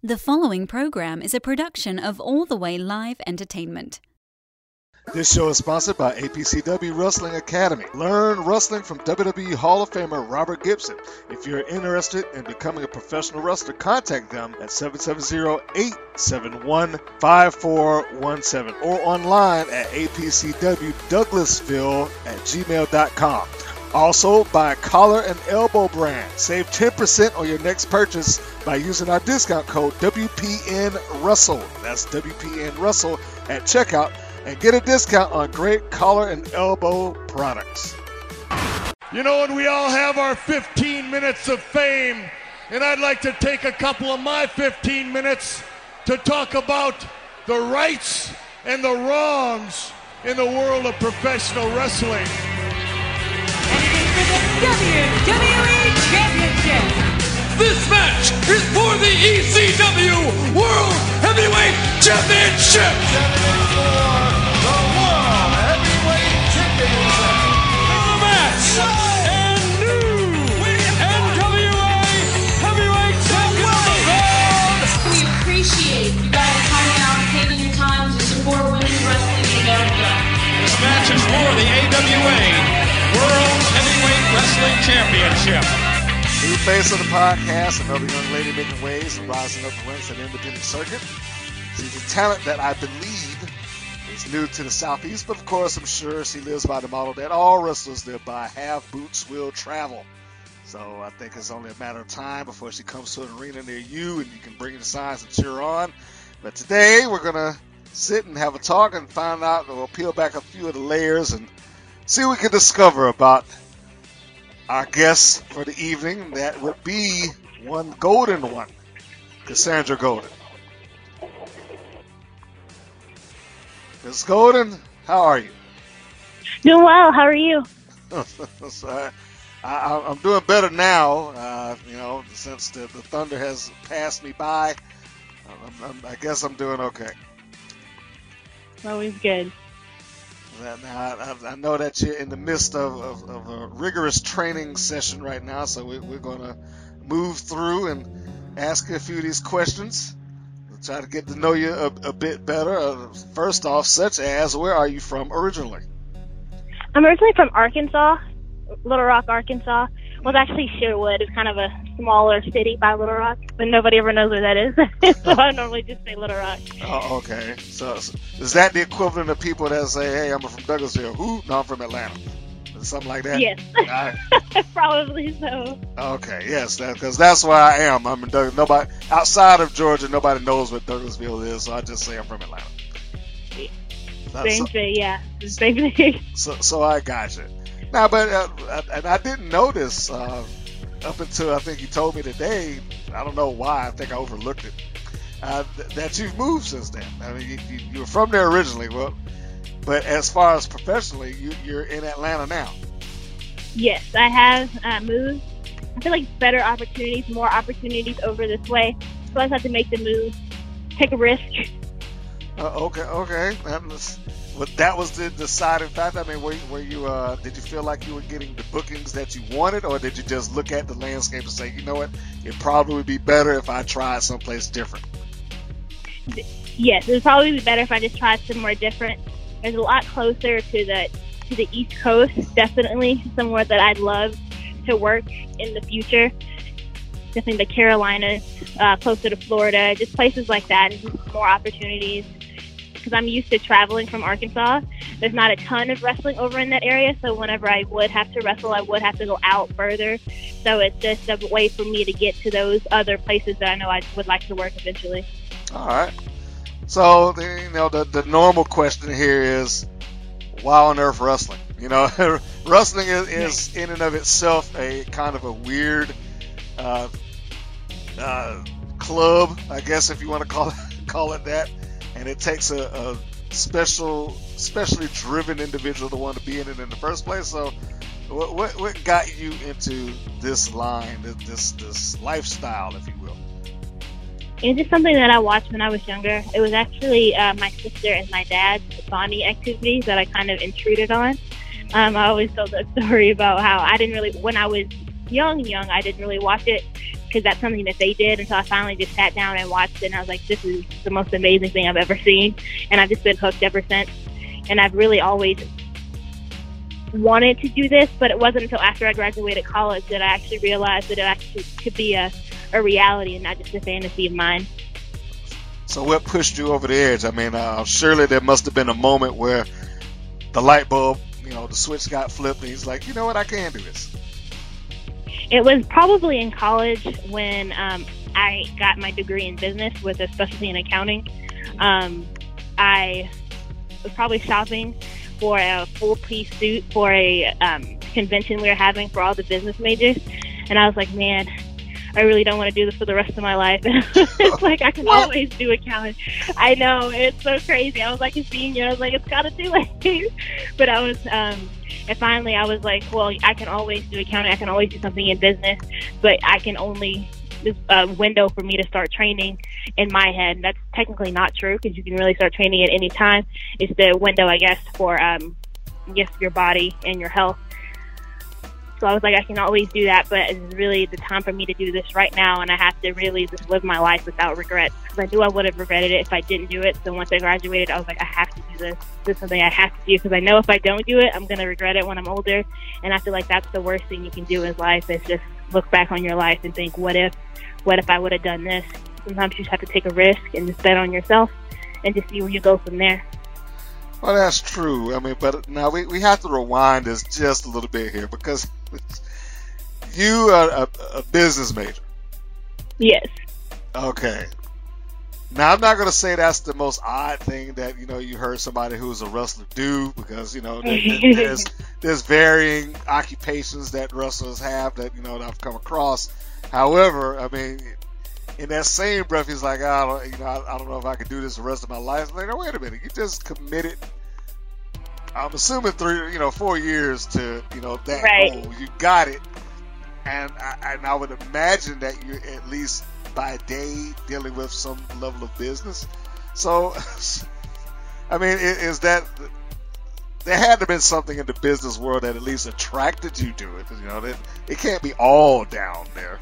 The following program is a production of All the Way Live Entertainment. This show is sponsored by APCW Wrestling Academy. Learn wrestling from WWE Hall of Famer Robert Gibson. If you're interested in becoming a professional wrestler, contact them at 770-871-5417 or online at apcwdouglasville at gmail.com. Also, buy Collar and Elbow brand. Save 10% on your next purchase by using our discount code WPN Russell. That's WPN Russell at checkout and get a discount on great collar and elbow products. You know, and we all have our 15 minutes of fame, and I'd like to take a couple of my 15 minutes to talk about the rights and the wrongs in the world of professional wrestling. WWE Championship. This match is for the ECW World Heavyweight Championship. The match and new NWA Heavyweight Champion of the world. We appreciate you guys coming out taking your time to support women's wrestling in America. This match is for the AWA Wrestling Championship. New face of the podcast, another young lady making waves and rising up the ranks of the independent circuit. She's a talent that I believe is new to the Southeast, but of course I'm sure she lives by the model that all wrestlers live by, have boots will travel. So I think it's only a matter of time before she comes to an arena near you and you can bring the signs and cheer on. But today we're gonna sit and have a talk and find out, we'll peel back a few of the layers and see what we can discover about our guest for the evening. That would be one golden one, Cassandra Golden. Miss Golden, how are you? Doing well. How are you? so I, I, I'm doing better now. Uh, you know, since the, the thunder has passed me by, I'm, I'm, I guess I'm doing okay. Always good. I, I know that you're in the midst of, of, of a rigorous training session right now, so we, we're going to move through and ask you a few of these questions. We'll try to get to know you a, a bit better. Uh, first off, such as where are you from originally? I'm originally from Arkansas, Little Rock, Arkansas. Well, it's actually Sherwood. It's kind of a smaller city by Little Rock, but nobody ever knows where that is. so I normally just say Little Rock. Oh, okay. So, is that the equivalent of people that say, "Hey, I'm from Douglasville"? Who? No, I'm from Atlanta. Something like that. Yes. Probably so. Okay. Yes, because that's where I am. I'm in Doug. Nobody outside of Georgia, nobody knows what Douglasville is, so I just say I'm from Atlanta. Same so- thing, yeah. Same thing. So, so I got you. Now, but uh, and I didn't notice uh, up until I think you told me today. I don't know why. I think I overlooked it. Uh, th- that you've moved since then. I mean, you, you, you were from there originally, well, but as far as professionally, you, you're in Atlanta now. Yes, I have uh, moved. I feel like better opportunities, more opportunities over this way. So I just have to make the move, take a risk. Uh, okay, okay. Well, that was the deciding factor. I mean, were, were you? Uh, did you feel like you were getting the bookings that you wanted, or did you just look at the landscape and say, you know what, it probably would be better if I tried someplace different? Yes, it would probably be better if I just tried somewhere different. There's a lot closer to the to the East Coast, definitely somewhere that I'd love to work in the future. Definitely the Carolinas, uh, closer to Florida, just places like that, and more opportunities. Because I'm used to traveling from Arkansas, there's not a ton of wrestling over in that area. So whenever I would have to wrestle, I would have to go out further. So it's just a way for me to get to those other places that I know I would like to work eventually. All right. So the, you know the the normal question here is, why on earth wrestling? You know, wrestling is, is in and of itself a kind of a weird uh, uh, club, I guess if you want to call it call it that. And it takes a, a special, specially driven individual to want to be in it in the first place. So, what what, what got you into this line, this this lifestyle, if you will? It's just something that I watched when I was younger. It was actually uh, my sister and my dad's bonding activities that I kind of intruded on. Um, I always told that story about how I didn't really, when I was young, young, I didn't really watch it because that's something that they did. And so I finally just sat down and watched it, and I was like, this is the most amazing thing I've ever seen. And I've just been hooked ever since. And I've really always wanted to do this, but it wasn't until after I graduated college that I actually realized that it actually could be a, a reality and not just a fantasy of mine. So, what pushed you over the edge? I mean, uh, surely there must have been a moment where the light bulb, you know, the switch got flipped, and he's like, you know what, I can do this. It was probably in college when um, I got my degree in business with a specialty in accounting. Um, I was probably shopping for a full piece suit for a um, convention we were having for all the business majors, and I was like, man, I really don't want to do this for the rest of my life. it's like I can what? always do accounting. I know it's so crazy. I was like a senior. I was like, it's got to do it. but I was, um, and finally, I was like, well, I can always do accounting. I can always do something in business, but I can only this uh, window for me to start training in my head. That's technically not true because you can really start training at any time. It's the window, I guess, for um, yes, your body and your health. So I was like, I can always do that, but it's really the time for me to do this right now, and I have to really just live my life without regrets. Because I knew I would have regretted it if I didn't do it. So once I graduated, I was like, I have to do this. This is something I have to do because I know if I don't do it, I'm going to regret it when I'm older. And I feel like that's the worst thing you can do in life is just look back on your life and think, what if? What if I would have done this? Sometimes you just have to take a risk and just bet on yourself and just see where you go from there. Well, that's true. I mean, but now we, we have to rewind this just a little bit here because you are a, a business major. Yes. Okay. Now I'm not going to say that's the most odd thing that you know you heard somebody who's a wrestler do because you know there's there's varying occupations that wrestlers have that you know that I've come across. However, I mean, in that same breath, he's like, I don't, you know, I, I don't know if I can do this the rest of my life. I'm like, no, wait a minute, you just committed I'm assuming three, you know, four years to, you know, that right. goal. You got it, and I, and I would imagine that you're at least by day dealing with some level of business. So, I mean, is that there had to have been something in the business world that at least attracted you to it? You know, that it can't be all down there.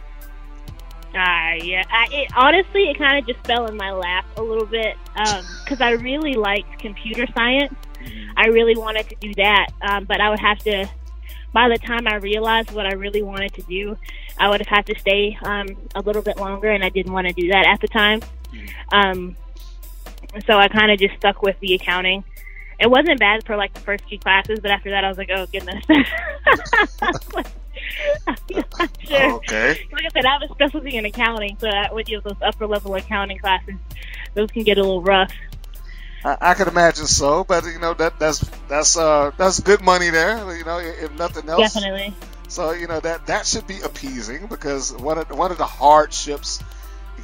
Uh, yeah. I, it, honestly, it kind of just fell in my lap a little bit because um, I really liked computer science. I really wanted to do that, um, but I would have to. By the time I realized what I really wanted to do, I would have had to stay um, a little bit longer, and I didn't want to do that at the time. Um, so I kind of just stuck with the accounting. It wasn't bad for like the first few classes, but after that, I was like, oh goodness. sure. Okay. Like I said, I have a specialty in accounting, so I would use those upper level accounting classes. Those can get a little rough. I, I can imagine so, but you know that that's that's uh that's good money there. You know, if nothing else. Definitely. So you know that that should be appeasing because one of one of the hardships,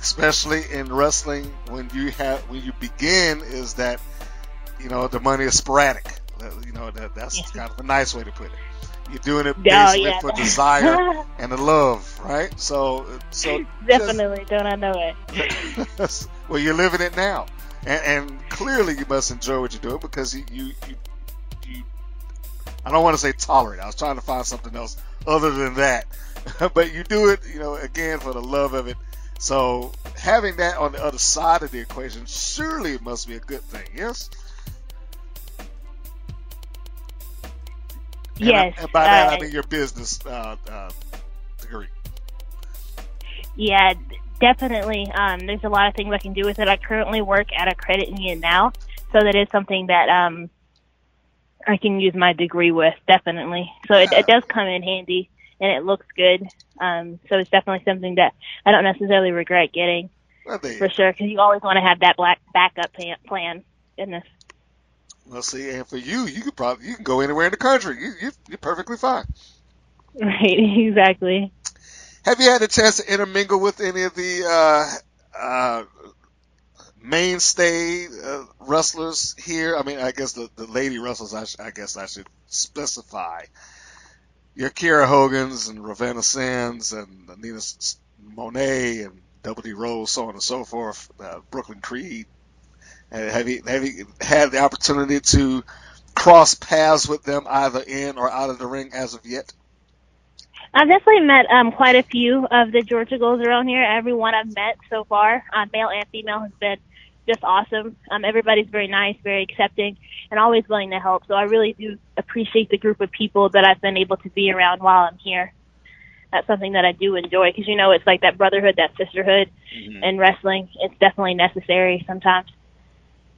especially in wrestling, when you have when you begin, is that you know the money is sporadic. You know that that's yeah. kind of a nice way to put it. You're doing it basically oh, yeah. for desire and the love, right? So, so definitely, just, don't I know it? well, you're living it now, and, and, clearly you must enjoy what you're doing because you, you, you, you I don't want to say tolerate. I was trying to find something else other than that, but you do it, you know, again for the love of it. So having that on the other side of the equation surely must be a good thing. Yes. Yes. And, by that, uh, I mean your business uh, uh, degree. Yeah, definitely. Um, there's a lot of things I can do with it. I currently work at a credit union now, so that is something that um, I can use my degree with, definitely. So it, it does come in handy, and it looks good. Um, so it's definitely something that I don't necessarily regret getting, well, for sure, because you always want to have that black backup plan. Goodness. Well, see, and for you, you could probably you can go anywhere in the country. You, you you're perfectly fine. Right. Exactly. Have you had a chance to intermingle with any of the uh, uh, mainstay uh, wrestlers here? I mean, I guess the, the lady wrestlers. I, sh- I guess I should specify. Your Kiera Hogan's and Ravenna Sands and Nina Monet and Double D Rose, so on and so forth. Uh, Brooklyn Creed, have you have you had the opportunity to cross paths with them either in or out of the ring as of yet? I've definitely met um, quite a few of the Georgia girls around here. Everyone I've met so far, uh, male and female, has been just awesome. Um, everybody's very nice, very accepting, and always willing to help. So I really do appreciate the group of people that I've been able to be around while I'm here. That's something that I do enjoy because you know it's like that brotherhood, that sisterhood Mhm. in wrestling. It's definitely necessary sometimes.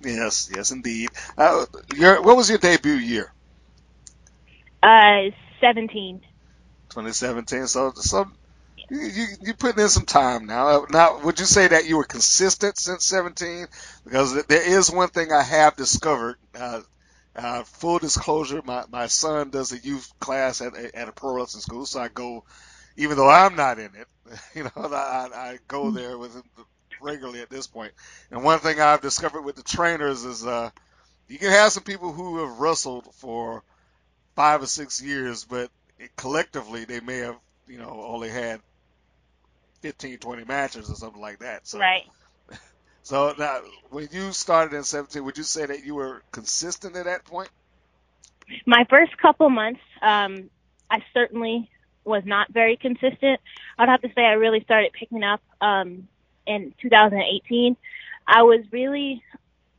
Yes, yes, indeed. Uh, your, what was your debut year? Uh, 17. 2017. So, so you, you you putting in some time now. Now, would you say that you were consistent since 17? Because there is one thing I have discovered. Uh, uh, full disclosure, my, my son does a youth class at a, at a pro wrestling school, so I go, even though I'm not in it, you know, I, I go there with him regularly at this point. And one thing I've discovered with the trainers is, uh, you can have some people who have wrestled for five or six years, but collectively they may have, you know, only had 15, 20 matches or something like that. So, Right. so now, when you started in 17, would you say that you were consistent at that point? my first couple months, um, I certainly was not very consistent. I'd have to say I really started picking up um, in 2018. I was really,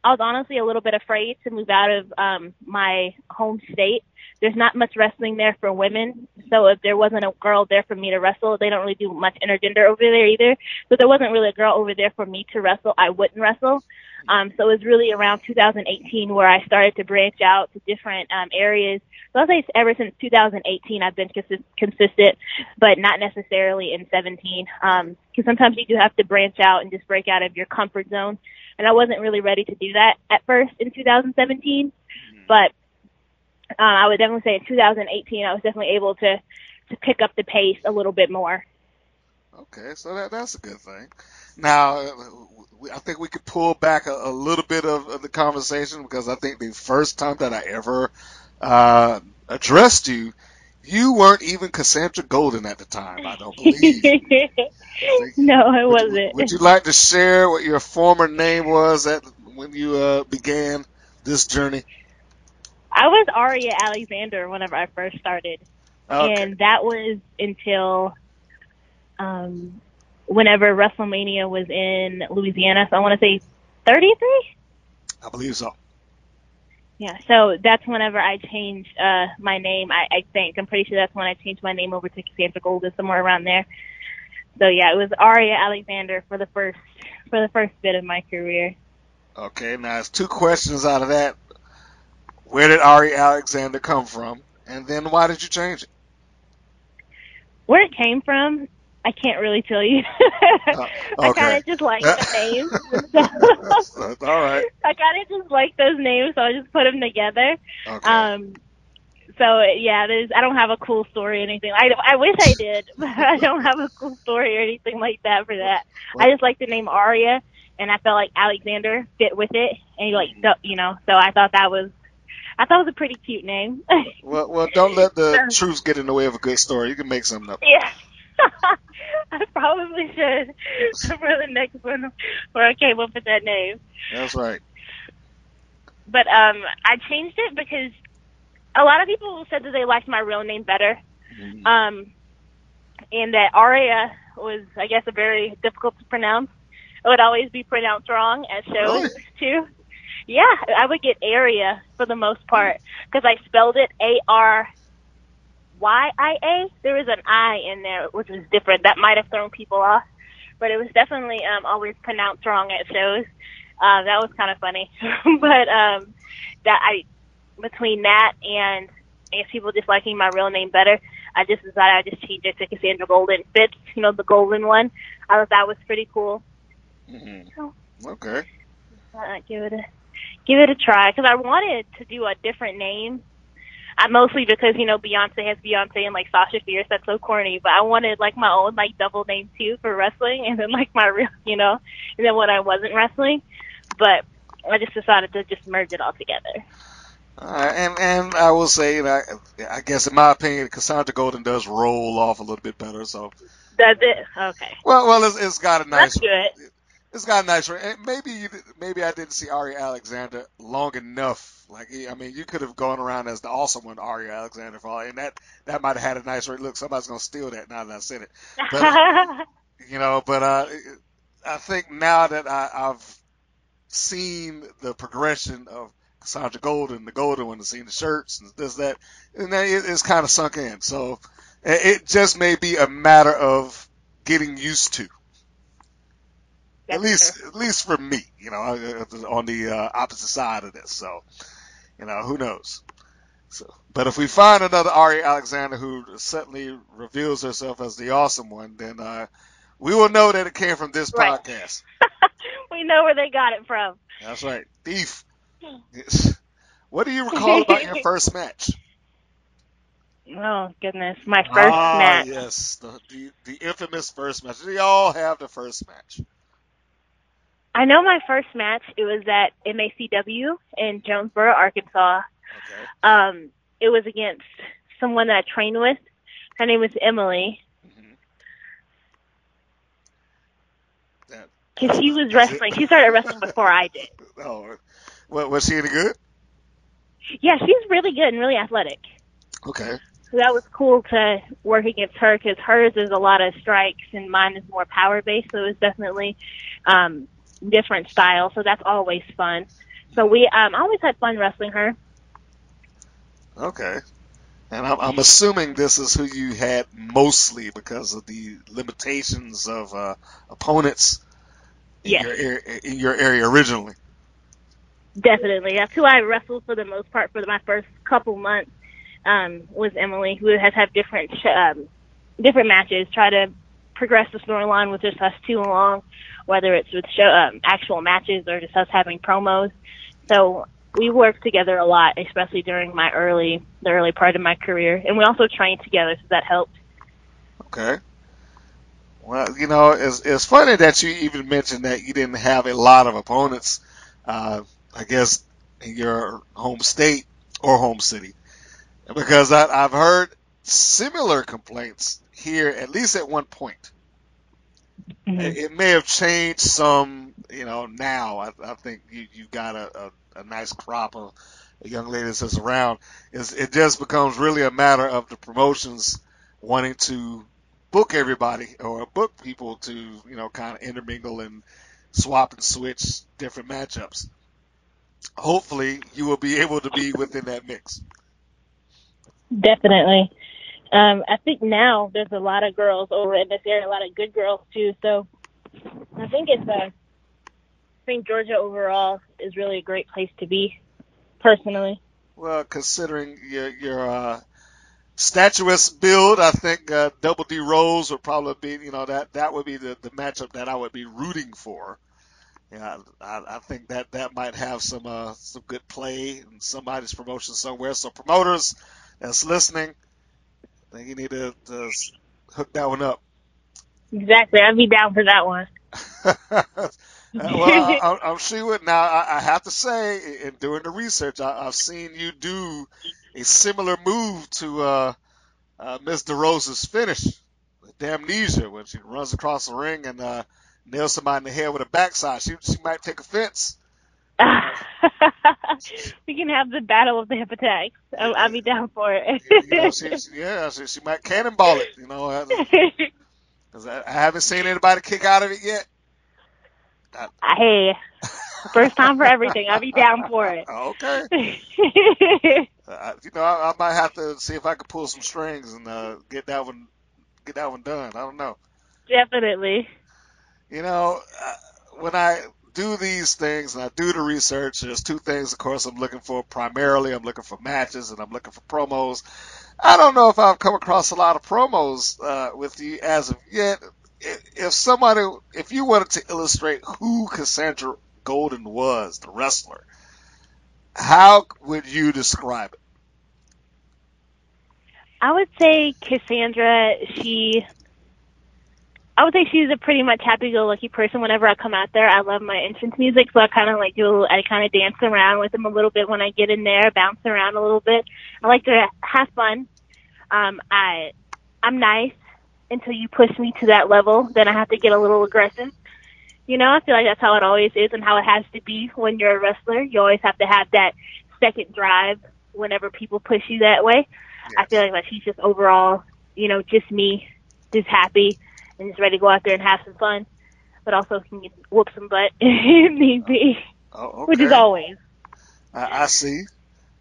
I was honestly a little bit afraid to move out of um, my home state. There's not much wrestling there for women, so if there wasn't a girl there for me to wrestle, they don't really do much intergender over there either. So there wasn't really a girl over there for me to wrestle. I wouldn't wrestle. Um, so it was really around 2018 where I started to branch out to different um, areas. So I'll say it's ever since 2018 I've been consi- consistent, but not necessarily in 17. Um, because sometimes you do have to branch out and just break out of your comfort zone. And I wasn't really ready to do that at first in 2017, but uh, I would definitely say in 2018 I was definitely able to to pick up the pace a little bit more. Okay, so that that's a good thing. Now, uh, I think we could pull back a, a little bit of, of the conversation because I think the first time that I ever uh, addressed you, you weren't even Cassandra Golden at the time. I don't believe. no, it Would- wasn't. Would you like to share what your former name was at when you uh, began this journey? I was Aria Alexander whenever I first started. Okay. and that was until um whenever WrestleMania was in Louisiana. So I want to say 33. I believe so. Yeah, so that's whenever I changed uh my name. I, I think I'm pretty sure that's when I changed my name over to Cassandra Golden, somewhere around there. So yeah, it was Aria Alexander for the first for the first bit of my career. Okay, now it's two questions out of that. Where did Ari Alexander come from? And then why did you change it? Where it came from, I can't really tell you. Uh, I kind of just like the names. That's all right. I kind of just like those names, so I just put them together. Okay. Um, so yeah, there's I don't have a cool story or anything. I I wish I did, but I don't have a cool story or anything like that for that. I just like the name Aria, and I felt like Alexander fit with it, and like the- you know, so I thought that was I thought it was a pretty cute name. well, well, don't let the truth get in the way of a good story. You can make something up. yeah. I probably should for the next one where I came up with that name. That's right. but um I changed it because a lot of people said that they liked my real name better. Mhm. Um and that Aria was I guess a very difficult to pronounce. It would always be pronounced wrong at shows Really? too. Yeah, I would get area for the most part because I spelled it A R Y I A. There was an I in there, which was different. That might have thrown people off, but it was definitely um, always pronounced wrong at shows. Uh, that was kind of funny, but um, that I between that and people just liking my real name better, I just decided I'd just change it to Cassandra Golden Fitz, you know, the golden one. I thought that was pretty cool. Mhm. Oh. Okay. Uh, give it a give it a try because I wanted to do a different name. I mostly because you know Beyonce has Beyonce and like Sasha Fierce. That's so corny. But I wanted like my own like double name too for wrestling, and then like my real, you know, and then when I wasn't wrestling, but I just decided to just merge it all together. Right, and and I will say, that I I guess in my opinion, Cassandra Golden does roll off a little bit better. So, That's it. Okay, well, well, it's, it's got a nice, that's good. It's got a nice ring. And maybe you, maybe I didn't see Ari Alexander long enough. Like I mean, you could have gone around as the awesome one, Ari Alexander, for all, and that that might have had a nice ring. Look, somebody's gonna steal that now that I said it. But you know, but uh, I think now that I, I've seen the progression of Cassandra Golden, the Golden one, and seen the shirts and this that, and then it, it's kind of sunk in. So it just may be a matter of getting used to. At least, true. at least for me, you know, on the uh, opposite side of this. So, you know, who knows? So, but if we find another Ari Alexander who suddenly reveals herself as the awesome one, then uh, we will know that it came from this Right. podcast. we know where they got it from. That's right, thief. Yes. What do you recall about your first match? Oh goodness, my first ah, match. yes, the, the the infamous first match. We all have the first match. I know my first match. It was at MACW in Jonesboro, Arkansas. Okay. Um, it was against someone that I trained with. Her name was Emily. Mhm. That, Cause she was wrestling. She started wrestling before I did. oh, was she any good? Yeah, she's really good and really athletic. Okay. So that was cool to work against her because hers is a lot of strikes and mine is more power based. So it was definitely um, different style. So that's always fun. So we um, I always had fun wrestling her. Okay. And I'm, I'm assuming this is who you had mostly because of the limitations of uh, opponents in, Yes. your, in your area originally. Definitely, that's who I wrestled for the most part for my first couple months. Um, was Emily, who has had different um, different matches, try to progress the storyline with just us two along, whether it's with show, um, actual matches or just us having promos. So we worked together a lot, especially during my early the early part of my career, and we also trained together, so that helped. Okay. Well, you know, it's, it's funny that you even mentioned that you didn't have a lot of opponents, uh, I guess, in your home state or home city. Because I, I've heard similar complaints here, at least at one point. It, mm-hmm. it may have changed some, you know, now. I, I think you, you got a, a, a nice crop of young ladies that's around. It's, it just becomes really a matter of the promotions wanting to book everybody or book people to, you know, kind of intermingle and swap and switch different matchups. Hopefully, you will be able to be within that mix. Definitely. Um, I think now there's a lot of girls over in this area, a lot of good girls too. So I think it's a, I think Georgia overall is really a great place to be, personally. Well, considering your your uh, statuous build, I think uh, Double D Rose would probably be, you know, that that would be the, the matchup that I would be rooting for. Yeah, I, I think that that might have some uh, some good play in somebody's promotion somewhere. So promoters that's listening, Think you need to, to hook that one up. Exactly. I'd be down for that one. Well, I, I'm- sure you would. Now, I, I have to say, in doing the research, I, I've seen you do a similar move to uh, uh, Miss DeRosa's finish, Damnesia, when she runs across the ring and uh, nails somebody in the head with a backside. She, she might take offense. we can have the battle of the hip attacks. I'll, I'll be down for it. You know, she, she- yeah, she, she might cannonball it. You know, uh, 'cause I, I haven't seen anybody kick out of it yet. hey, first time for everything. I'll be down for it. Okay. Uh, you know, I, I might have to see if I can pull some strings and uh, get that one, get that one done. I don't know. Definitely. You know, uh, when I do these things and I do the research, there's two things, of course, I'm looking for. Primarily, I'm looking for matches and I'm looking for promos. I don't know if I've come across a lot of promos uh, with you as of yet. If if somebody, if you wanted to illustrate who Cassandra Golden was, the wrestler, how would you describe it? I would say Cassandra, she I would say she's a pretty much happy go lucky person whenever I come out there. I love my entrance music, so I kinda like do I kinda dance around with them a little bit when I get in there, bounce around a little bit. I like to have fun. Um I I'm nice until you push me to that level, then I have to get a little aggressive. You know, I feel like that's how it always is and how it has to be when you're a wrestler. You always have to have that second drive whenever people push you that way. I feel like, like she's just overall, you know, just me, just happy and just ready to go out there and have some fun, but also can whoop some butt if need be, Oh, okay. which is always. I, I see.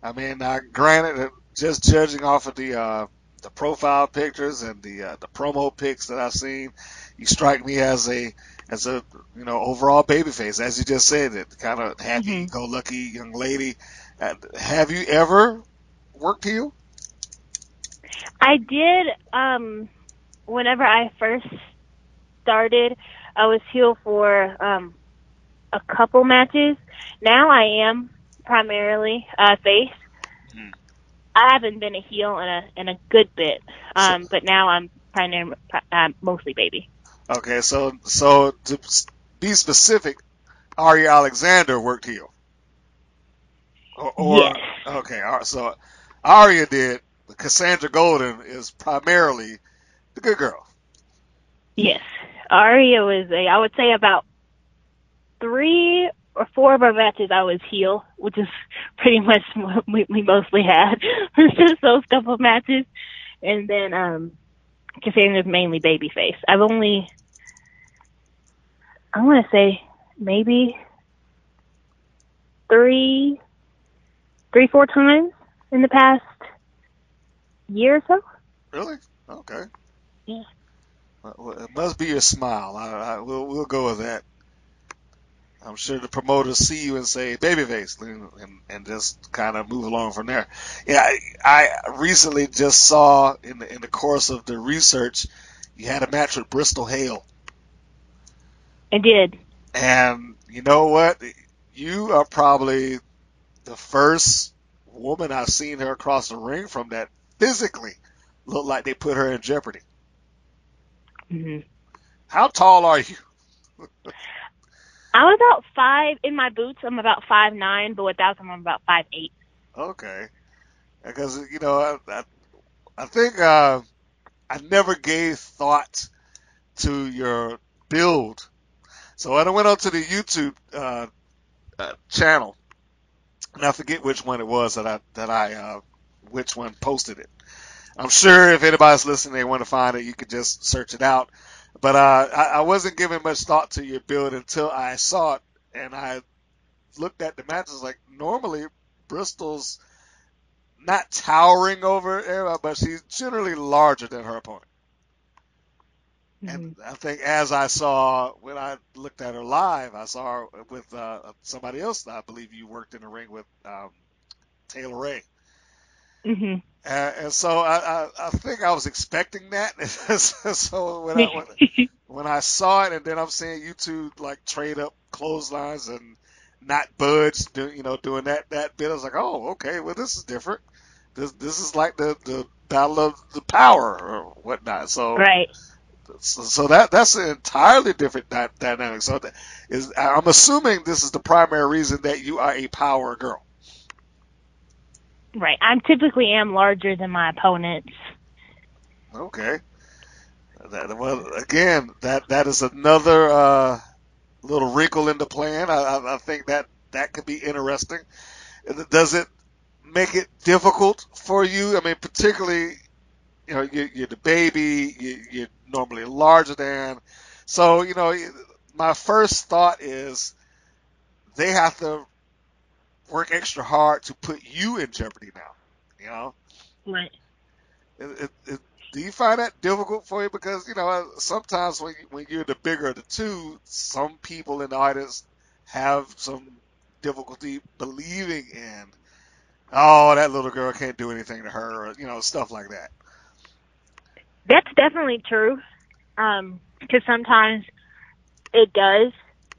I mean, uh, granted, uh, just judging off of the uh, the profile pictures and the uh, the promo pics that I've seen, you strike me as a as a you know overall babyface, as you just said, it kind of happy go lucky young lady. Uh, have you ever worked heel? I did. Um, whenever I first started, I was heel for um, a couple matches. Now I am primarily uh, face. I haven't been a heel in a in a good bit, um, but now I'm primarily uh, mostly baby. Okay, so so to be specific, Ari Alexander worked heel. Or, or Yes. okay, so Aria did. Cassandra Golden is primarily the good girl. Yes, Aria was a. I would say about three or four of our matches I was heel, which is pretty much what we, we mostly had. It's just those couple of matches, and then um, Cassandra's mainly babyface. I've only, I want to say maybe three, three four times in the past year or so. Really? Okay. Yeah. It must be your smile. I, I, we'll we'll go with that. I'm sure the promoters see you and say babyface and, and, and just kind of move along from there. Yeah, I, I recently just saw in the in the course of the research, you had a match with Bristol Hale, I did. and you know what? You are probably the first woman I've seen her across the ring from that physically looked like they put her in jeopardy. Hmm How tall are you? I'm about five in my boots. I'm about five nine, but without them, I'm about five eight. Okay, because you know I I, I think uh, I never gave thought to your build, so when I went onto the YouTube uh, uh, channel, and I forget which one it was that I that I uh, which one posted it. I'm sure if anybody's listening, they want to find it, you could just search it out. But uh, I, I wasn't giving much thought to your build until I saw it, and I looked at the matches. Like normally, Bristol's not towering over everybody, but she's generally larger than her opponent. And I think as I saw when I looked at her live, I saw her with uh, somebody else. I believe you worked in the ring with um, Taylor Ray. Hmm Uh, and so I, I, I think I was expecting that. so when I when, when I saw it, and then I'm seeing you two like trade up clotheslines and not budge, do, you know, doing that that bit, I was like, oh, okay, well this is different. This this is like the the battle of the power or whatnot. So right. so, so that that's an entirely different dy- dynamic. So that is I'm assuming this is the primary reason that you are a power girl. Right. I'm typically am larger than my opponents. Okay. That, well, again, that that is another uh, little wrinkle in the plan. I, I, I think that that could be interesting. Does it make it difficult for you? I mean, particularly, you know, you, you're the baby, you, you're normally larger than. So, you know, my first thought is they have to work extra hard to put you in jeopardy now. You know, Right. it, it, it, do you find that difficult for you? Because you know sometimes when you, when you're the bigger of the two, some people in the audience have some difficulty believing in, oh, that little girl can't do anything to her, or you know stuff like that. That's definitely true. Um, because sometimes it does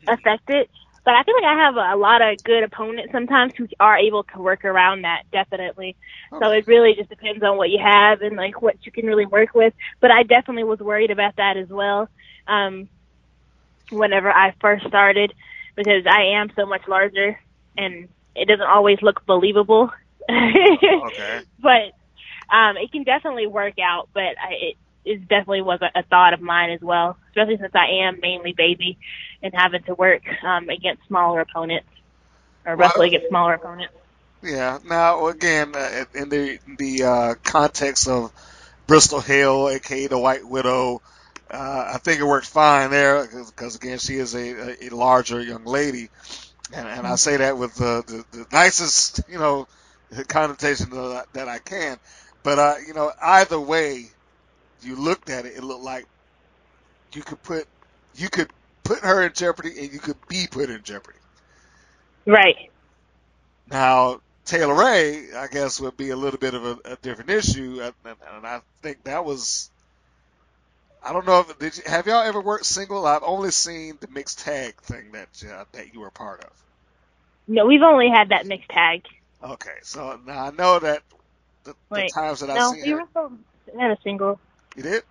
affect it. But I feel like I have a, a lot of good opponents sometimes who are able to work around that, definitely. So it really just depends on what you have and like what you can really work with. But I definitely was worried about that as well. Um, whenever I first started, because I am so much larger and it doesn't always look believable. Okay. but um, it can definitely work out. But I, it, is definitely was a, a thought of mine as well, especially since I am mainly baby and having to work um, against smaller opponents or wrestle Well, against smaller opponents. Yeah. Now, again, uh, in the the uh, context of Bristol Hill, aka the White Widow, uh, I think it worked fine there because again, she is a, a larger young lady, and, and I say that with the, the, the nicest, you know, connotation that I, that I can. But uh, you know, either way, you looked at it, it looked like you could put you could put her in jeopardy, and you could be put in jeopardy. Right. Now, Taylor Ray, I guess, would be a little bit of a, a different issue, and, and, and I think that was. I don't know if did you, have y'all ever worked single? I've only seen the mixed tag thing that uh, that you were part of. No, we've only had that mixed tag. Okay, so now I know that the, the times that I've No, seen we her, wrestled had a single. You did.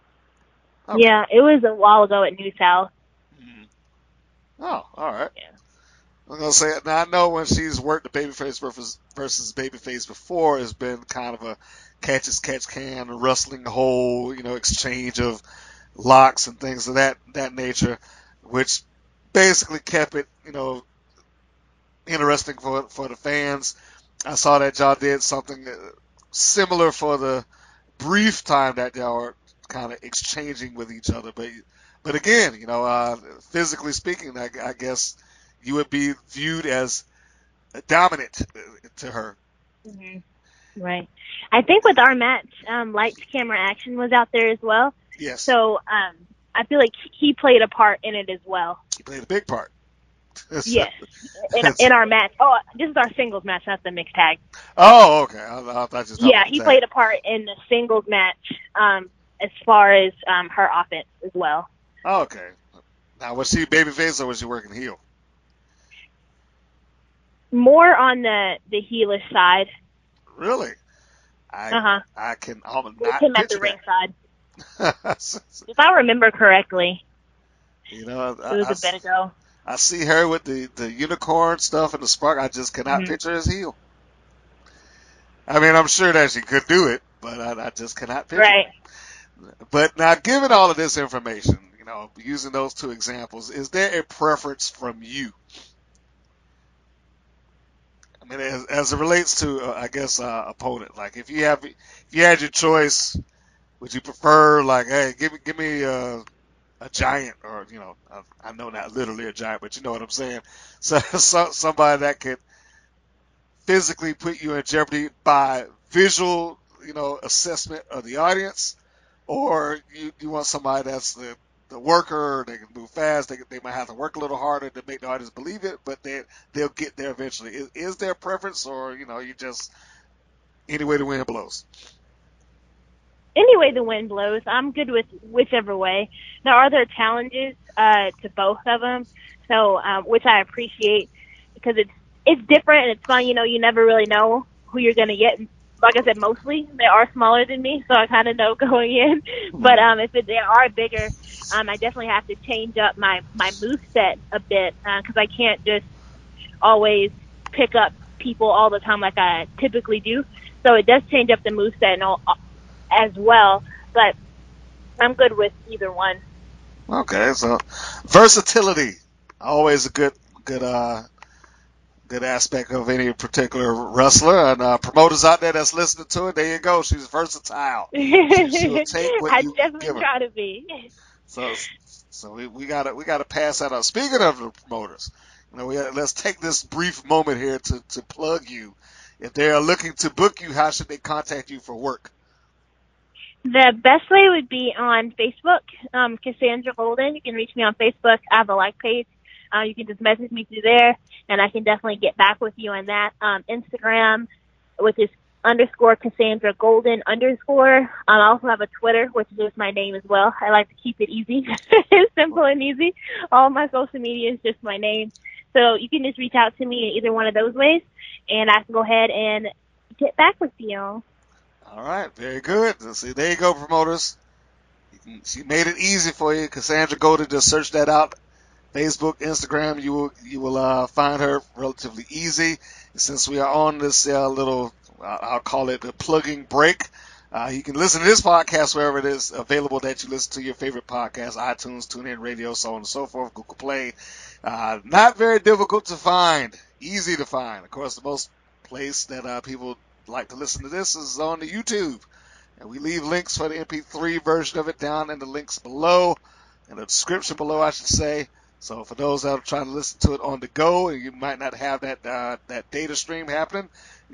Okay. Yeah, it was a while ago at New South. Mhm. Oh, all right. Yeah. I'm gonna say it now. I know when she's worked the babyface versus versus babyface before, it's been kind of a catch as catch can, a wrestling whole, you know, exchange of locks and things of that that nature, which basically kept it, you know, interesting for for the fans. I saw that y'all did something similar for the brief time that y'all were kind of exchanging with each other, but but again, you know, uh, physically speaking, I, I guess you would be viewed as dominant to her. hmm Right. I think with our match, um, lights, camera, action was out there as well. Yes, So um, I feel like he played a part in it as well. he played a big part. Yes. In, in our match. Oh, this is our singles match, not the mixed tag. oh, okay. I, I you. Yeah, he played a part in the singles match um, as far as um, her offense as well. Oh, okay. Now, was she babyface or was she working heel? More on the the heelish side. Really? I Uh huh. I can almost not him at the ringside. If I remember correctly, you know, it I, was I, a bit ago. I see her with the the unicorn stuff and the spark. I just cannot Mhm. picture his heel. I mean, I'm sure that she could do it, but I, I just cannot picture. Right. But now, given all of this information, you know, using those two examples, is there a preference from you? I mean, as, as it relates to, uh, I guess, uh, opponent. Like, if you have, if you had your choice, would you prefer, like, hey, give me, give me uh, a giant, or you know, I, know not literally a giant, but you know what I'm saying. So, so somebody that could physically put you in jeopardy by visual, you know, assessment of the audience, or you, you want somebody that's the, the worker, they can move fast, they, they might have to work a little harder to make the audience believe it, but they, they'll get there eventually. Is, is there a preference, or, you know, you just, any way the wind blows? Anyway, the wind blows. I'm good with whichever way. There are there challenges uh, to both of them, so um, which I appreciate because it's it's different and it's fun. You know, you never really know who you're gonna get. Like I said, mostly they are smaller than me, so I kind of know going in. But um, if it, they are bigger, um, I definitely have to change up my my move set a bit because I can't just always pick up people all the time like I typically do. So it does change up the move set and all, as well. But I'm good with either one. Okay, so versatility, always a good, good, uh, good aspect of any particular wrestler. And uh, promoters out there that's listening to it, there you go. She's versatile. she'll take what I you definitely give her. try to be. So, so we, we gotta we gotta pass that out. Speaking of the promoters, you know, we gotta, let's take this brief moment here to to plug you. If they are looking to book you, how should they contact you for work? The best way would be on Facebook, um, Cassandra Golden. You can reach me on Facebook. I have a like page. Uh, you can just message me through there, and I can definitely get back with you on that. Um, Instagram, which is underscore Cassandra Golden underscore. Um, I also have a Twitter, which is just my name as well. I like to keep it easy, simple and easy. All my social media is just my name. So you can just reach out to me in either one of those ways, and I can go ahead and get back with you. All right, very good. See, there you go, promoters. She made it easy for you. Cassandra Golden, just search that out. Facebook, Instagram, you will you will uh, find her relatively easy. Since we are on this uh, little, I'll I'll call it a plugging break, Uh, you can listen to this podcast wherever it is available that you listen to your favorite podcast, iTunes, TuneIn Radio, so on and so forth, Google Play. Uh, not very difficult to find, easy to find. Of course, the most place that uh, people like to listen to this is on the YouTube. And we leave links for the MP3 version of it down in the links below, in the description below, I should say. So for those that are trying to listen to it on the go, and you might not have that uh, that data stream happening,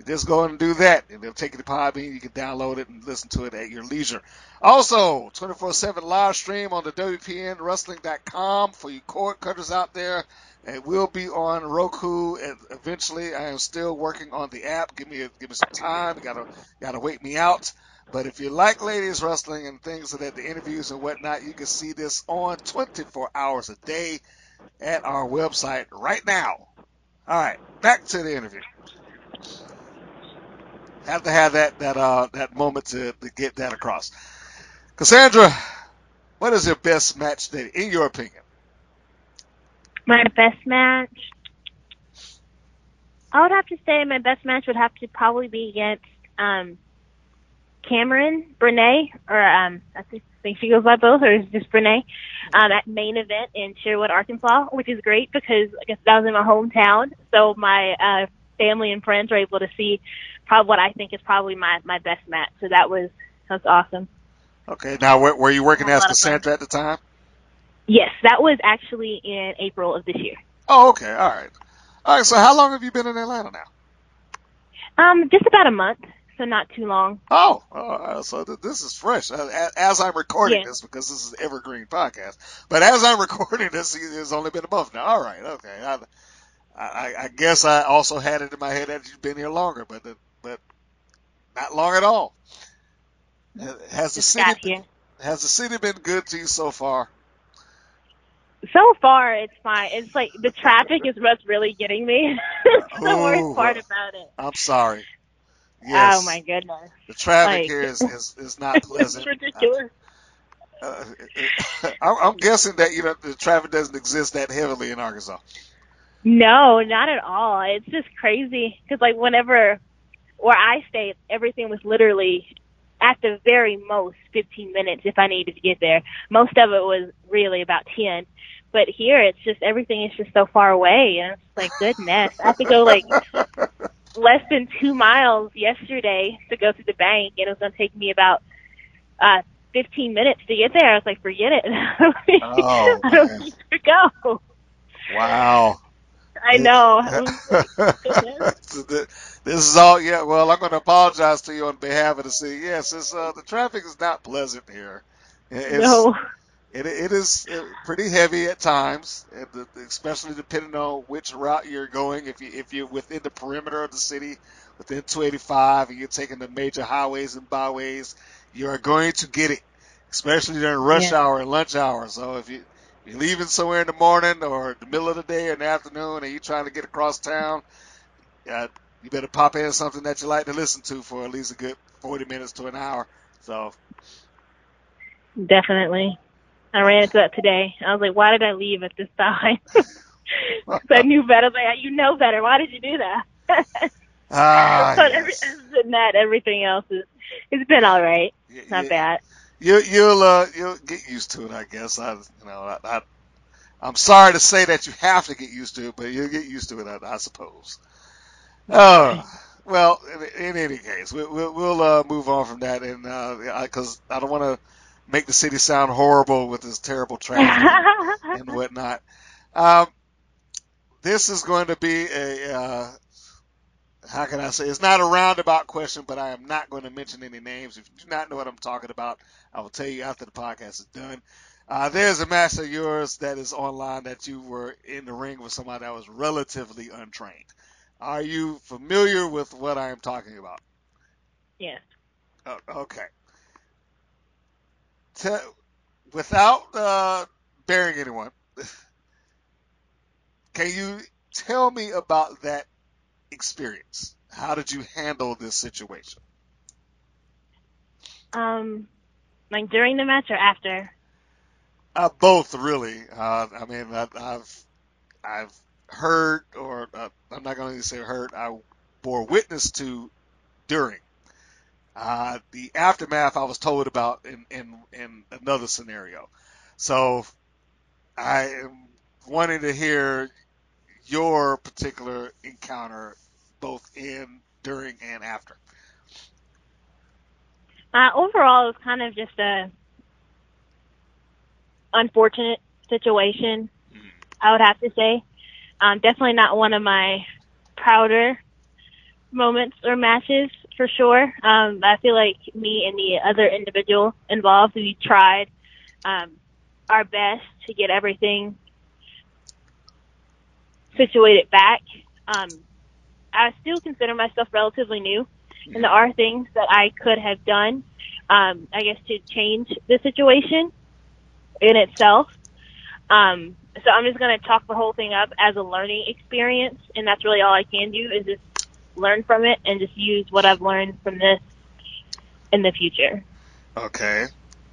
just go and do that, and they'll take you to Podbean. You can download it and listen to it at your leisure. Also, 24/7 live stream on the WPNWrestling.com for you cord cutters out there. It will be on Roku eventually. I am still working on the app. Give me a, give me some time. You gotta gotta wait me out. But if you like ladies wrestling and things like that, the interviews and whatnot, you can see this on 24 hours a day at our website right now. All right, back to the interview. Have to have that that uh that moment to, to get that across. Cassandra, what is your best match today, in your opinion? My best match. I would have to say my best match would have to probably be against um, Cameron Brene, or um, I think she goes by both, or is just Brene, um, at main event in Sherwood, Arkansas, which is great because I guess that was in my hometown, so my uh, family and friends were able to see probably what I think is probably my my best match. So that was that was awesome. Okay, now were, were you working as fun. Cassandra at the time? Yes, that was actually in April of this year. Oh, okay, all right, all right. So how long have you been in Atlanta now? Um, just about a month, so not too long. Oh, uh, so th- this is fresh uh, as I'm recording Yeah. this because this is Evergreen podcast. But as I'm recording this, it's only been a month now. All right, okay. I, I, I guess I also had it in my head that you've been here longer, but but not long at all. Has the Just city here. has the city been good to you so far? So far, it's fine. It's like the traffic is what's really getting me. It's the Ooh. worst part about it. I'm sorry. Yes, Oh my goodness, the traffic like- here is, is, is not pleasant. it's ridiculous. Uh, I'm I'm guessing that you know the traffic doesn't exist that heavily in Arkansas. No, not at all. It's just crazy because like whenever where I stayed, everything was literally at the very most 15 minutes if I needed to get there. Most of it was really about 10. But here, it's just everything is just so far away, and it's like goodness. I have to go like less than two miles yesterday to go to the bank, and it was going to take me about uh 15 minutes to get there. I was like, forget it. Oh, I don't need to go. Wow. I know. this is all. Yeah. Well, I'm going to apologize to you on behalf of the city. Yes, it's uh, the traffic is not pleasant here. It's, no. It, it is pretty heavy at times, especially depending on which route you're going. If you if you're within the perimeter of the city, within 285, and you're taking the major highways and byways, you are going to get it, especially during rush Yeah. hour and lunch hour. So if you you're leaving somewhere in the morning or the middle of the day or in the afternoon, and you're trying to get across town, uh, you better pop in something that you like to listen to for at least a good 40 minutes to an hour. So Definitely. I ran into that today. I was like, why did I leave at this time? 'Cause I knew better. Like, you know better. Why did you do that? ah, but every, yes. other than that, everything else is it's been all right. Y- Not y- bad. You, you'll uh, you'll get used to it, I guess. I, you know, I, I, I'm sorry to say that you have to get used to it, but you'll get used to it, I, I suppose. Uh, well, in, in any case, we, we'll, we'll uh, move on from that, and because I don't want to make the city sound horrible with this terrible traffic and whatnot. Um, this is going to be a uh, how can I say? It's not a roundabout question, but I am not going to mention any names. If you do not know what I'm talking about, I will tell you after the podcast is done. Uh, there's a match of yours that is online that you were in the ring with somebody that was relatively untrained. Are you familiar with what I am talking about? Yes. Oh, okay. Te- without uh, bearing anyone, can you tell me about that experience? How did you handle this situation? Um, like during the match or after? Uh, both, really. Uh, I mean, I, I've I've heard, or uh, I'm not going to say heard. I bore witness to during. Uh, the aftermath I was told about in, in, in another scenario. So I am wanting to hear your particular encounter both in, during, and after. Uh, overall, it was kind of just a unfortunate situation. I would have to say, um, definitely not one of my prouder moments or matches for sure. Um, I feel like me and the other individual involved, we tried um, our best to get everything situated back. Um, I still consider myself relatively new, and there are things that I could have done, um, I guess, to change the situation in itself. Um, so I'm just going to talk the whole thing up as a learning experience, and that's really all I can do is just learn from it and just use what I've learned from this in the future. Okay.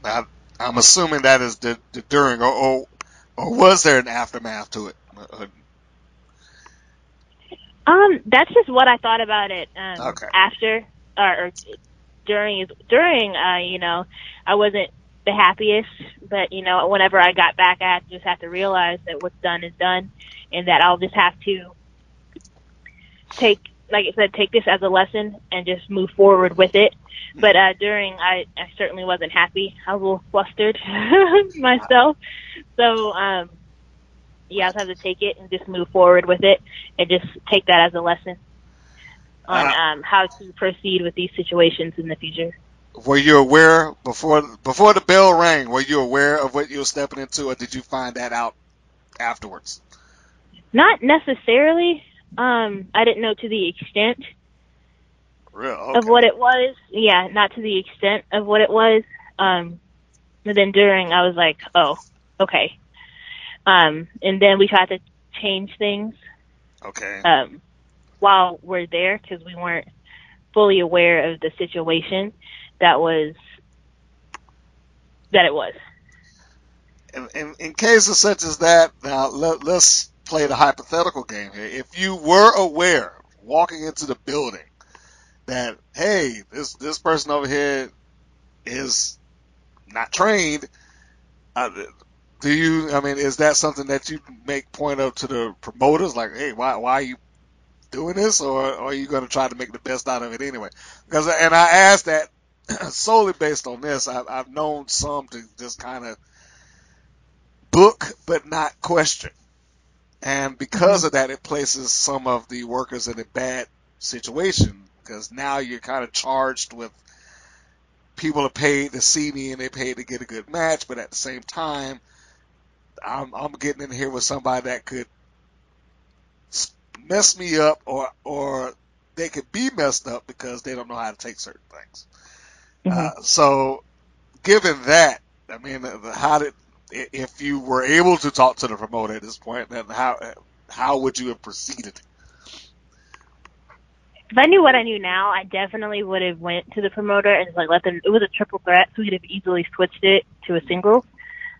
I, I'm assuming that is the, the during, or, or or was there an aftermath to it? Uh, Um, that's just what I thought about it. Um, Okay. After or, or during is during. Uh, you know, I wasn't the happiest, but you know, whenever I got back, I just have to realize that what's done is done, and that I'll just have to take, like I said, take this as a lesson and just move forward with it. But uh, during, I, I certainly wasn't happy. I was a little flustered myself. So, um, yeah, I'll have to take it and just move forward with it and just take that as a lesson on Uh, um, how to proceed with these situations in the future. were you aware before before the bell rang? Were you aware of what you were stepping into, or did you find that out afterwards? Not necessarily. Um, I didn't know to the extent Real. of what it was. Yeah, not to the extent of what it was. Um, but then during, I was like, oh, okay. Um, and then we tried to change things Okay. um, while we're there because we weren't fully aware of the situation that was that it was. in, in, in cases such as that, now let, let's play the hypothetical game here. If you were aware walking into the building that hey, this this person over here is not trained, uh, do you? I mean, is that something that you make point of to the promoters? Like, hey, why why are you doing this, or, or are you going to try to make the best out of it anyway? Because and I asked that solely based on this. I've, I've known some to just kind of book but not question. And because of that, it places some of the workers in a bad situation because now you're kind of charged with people are paid to see me and they paid to get a good match, but at the same time, I'm, I'm getting in here with somebody that could mess me up or, or they could be messed up because they don't know how to take certain things. Uh, so given that, I mean, uh, how did, if you were able to talk to the promoter at this point, then how, how would you have proceeded? If I knew what I knew now, I definitely would have went to the promoter and like let them. It was a triple threat, so we'd have easily switched it to a single,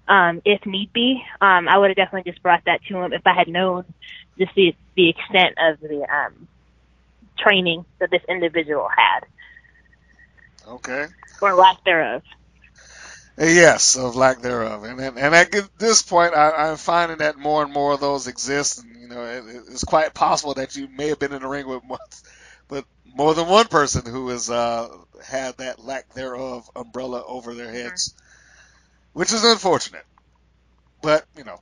um, if need be. Um, I would have definitely just brought that to him if I had known just the the extent of the um, training that this individual had Okay. or lack thereof. Yes, of lack thereof, and and, and at this point, I, I'm finding that more and more of those exist, and you know, it, it's quite possible that you may have been in the ring with, more, but more than one person who has uh, had that lack thereof umbrella over their heads, which is unfortunate. But you know,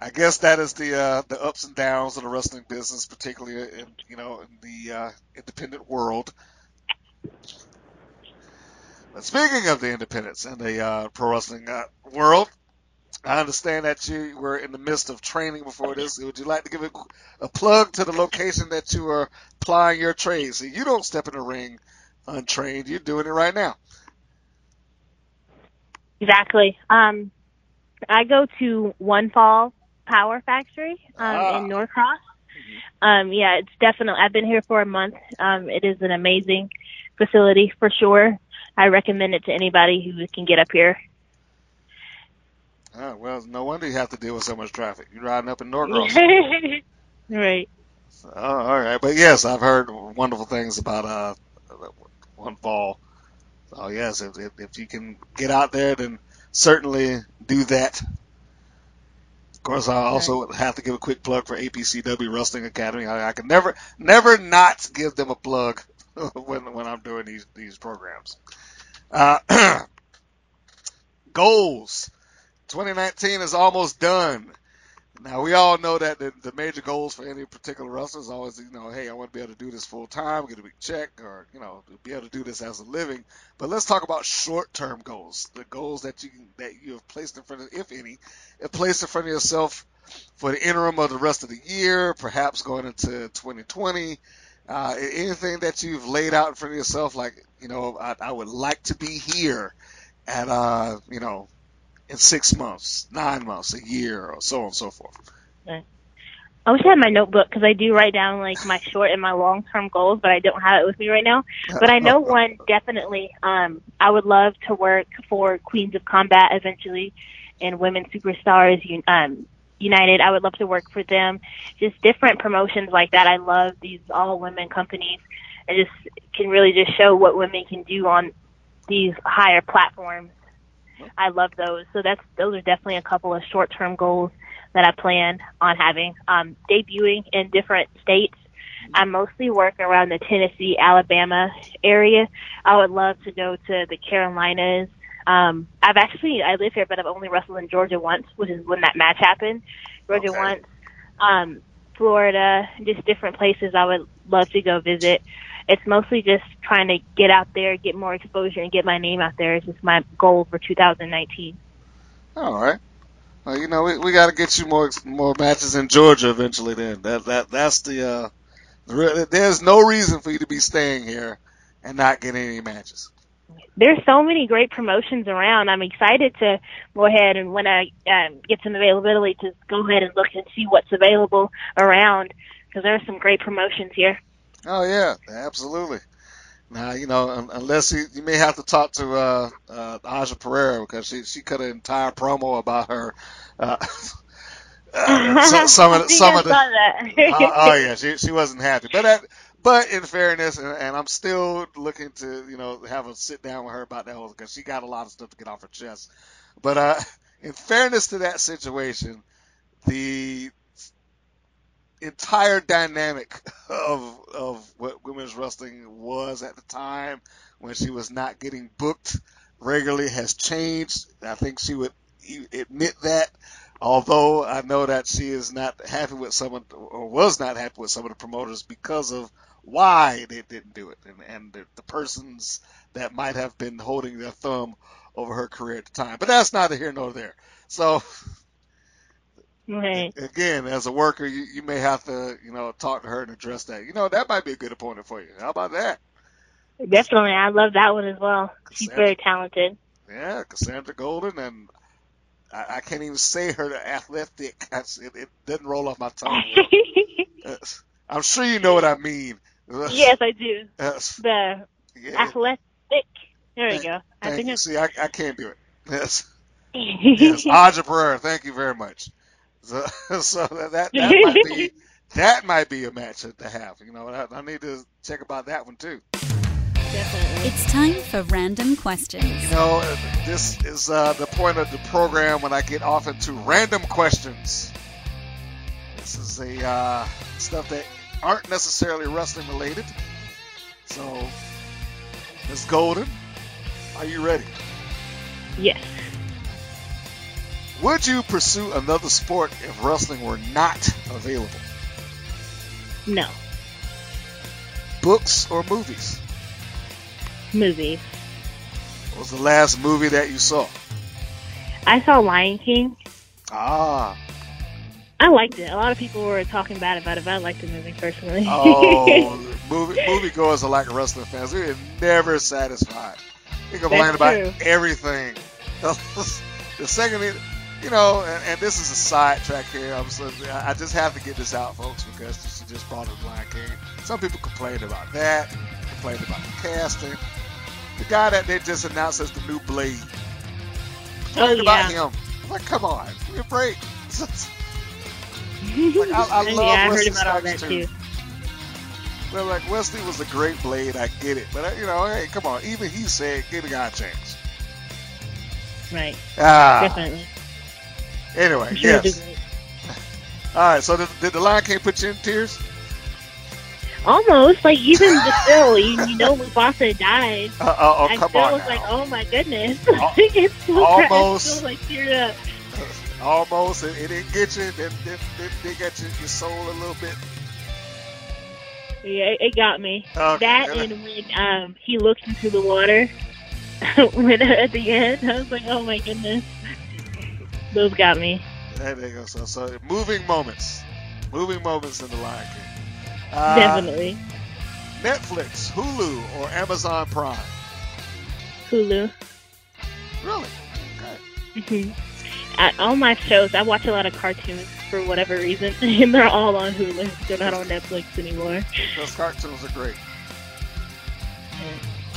I guess that is the uh, the ups and downs of the wrestling business, particularly in you know in the uh, independent world. But speaking of the independents and the uh, pro wrestling uh, world, I understand that you were in the midst of training before this. Would you like to give a, a plug to the location that you are plying your trade? So you don't step in the ring untrained. You're doing it right now. Exactly. Um, I go to One Fall Power Factory um, Ah. in Norcross. Um, yeah, it's definitely. I've been here for a month. Um, it is an amazing facility for sure. I recommend it to anybody who can get up here. Oh, well, no wonder you have to deal with so much traffic. You're riding up in Norcross. right. Oh, all right, but yes, I've heard wonderful things about uh, one fall. Oh yes, if, if, if you can get out there, then certainly do that. Of course, I also have to give a quick plug for APCW Wrestling Academy. I, I can never, never not give them a plug when when I'm doing these these programs. Uh, goals. 2019 is almost done. Now we all know that the, the major goals for any particular wrestler is always, you know, hey, I want to be able to do this full time, get a big check, or you know, be able to do this as a living. But let's talk about short-term goals, the goals that you that you have placed in front of, if any, placed in front of yourself for the interim of the rest of the year, perhaps going into 2020. Uh, anything that you've laid out in front of yourself, like you know, I, I would like to be here at uh, you know, in six months, nine months, a year, or so on and so forth. I wish I had my notebook because I do write down like my short and my long term goals, but I don't have it with me right now. But I know one definitely. Um, I would love to work for Queens of Combat eventually, and Women Superstars um, United. I would love to work for them. Just different promotions like that. I love these all women companies, and just can really just show what women can do on these higher platforms. I love those. So that's those are definitely a couple of short term goals that I plan on having. Um, debuting in different states. I mostly work around the Tennessee, Alabama area. I would love to go to the Carolinas. Um, I've actually I live here, but I've only wrestled in Georgia once, which is when that match happened. Georgia Okay. once. Um, Florida, just different places I would love to go visit. It's mostly just trying to get out there, get more exposure, and get my name out there. Is just my goal for 2019. All right. Well, you know, we, we got to get you more more matches in Georgia eventually. Then that that that's the uh, the there's no reason for you to be staying here and not getting any matches. there's so many great promotions around. I'm excited to go ahead and when I um, get some availability to go ahead and look and see what's available around because there are some great promotions here. Oh yeah, absolutely. Now you know, un- unless you, you may have to talk to uh, uh, Aja Pereira because she she cut an entire promo about her. Uh, uh, so, some of the, some of the oh, oh yeah, she she wasn't happy. But that, but in fairness, and, and I'm still looking to you know have a sit down with her about that whole because she got a lot of stuff to get off her chest. But uh, in fairness to that situation, the entire dynamic of of what women's wrestling was at the time when she was not getting booked regularly has changed. I think she would admit that. Although I know that she is not happy with some of, or was not happy with some of the promoters because of why they didn't do it, and, and the, the persons that might have been holding their thumb over her career at the time. But that's neither here nor there. So right. again, as a worker, you, you may have to, you know, talk to her and address that. You know, that might be a good opponent for you. How about that? Definitely, I love that one as well. She's Cassandra. very talented. Yeah, Cassandra Golden, and I, I can't even say her athletic. It, it doesn't roll off my tongue. I'm sure you know what I mean. yes, I do. Yes. The Yeah. athletic. There we go. I think you. it's. See, I, I can't do it. Yes. Yes. Aja Pereira, thank you very much. So, so that, that, that might be that might be a match to have. You know, I, I need to check about that one too. Definitely. It's time for random questions. You know, uh, this is uh, the point of the program when I get off into random questions. This is a uh, stuff that aren't necessarily wrestling related. So, Ms. Golden, are you ready? Yes. Would you pursue another sport if wrestling were not available? No. Books or movies? Movies. What was the last movie that you saw? I saw Lion King. Ah, I liked it. A lot of people were talking bad about it, but I liked the movie personally. oh, movie moviegoers are like wrestling fans. We are never satisfied. We complain That's about true. everything. the second, you know, and, and this is a sidetrack here. I'm so, I just have to get this out, folks, because she just brought up Lion King. Some people complained about that. Complained about the casting. The guy that they just announced as the new Blade. oh Complained about him. I'm like, come on, give me a break. like, I, I love yeah, I heard about all that too. Well, like Wesley was a great blade, I get it, but uh, you know, hey, come on, even he said, give the guy a chance. Right. Ah. Definitely. Anyway, sure yes. All right. So did, did the Lion King put you in tears? Almost like even the still, you, you know, Mufasa died. Uh, uh, oh, I come still on was now. like, oh my goodness. Al- it's still, almost. Still like teared up. Almost. It, it didn't get you. It, it, it, it got you, your soul a little bit. Yeah, it, got me. Okay. That and when um he looks into the water when at the end, I was like, oh my goodness. Those got me. There you go. So, so moving moments, moving moments in the Lion King. Uh, Definitely. Netflix, Hulu, or Amazon Prime. Hulu. Really? Okay. hmm At all my shows, I watch a lot of cartoons for whatever reason, and they're all on Hulu. They're not on Netflix anymore. Those cartoons are great.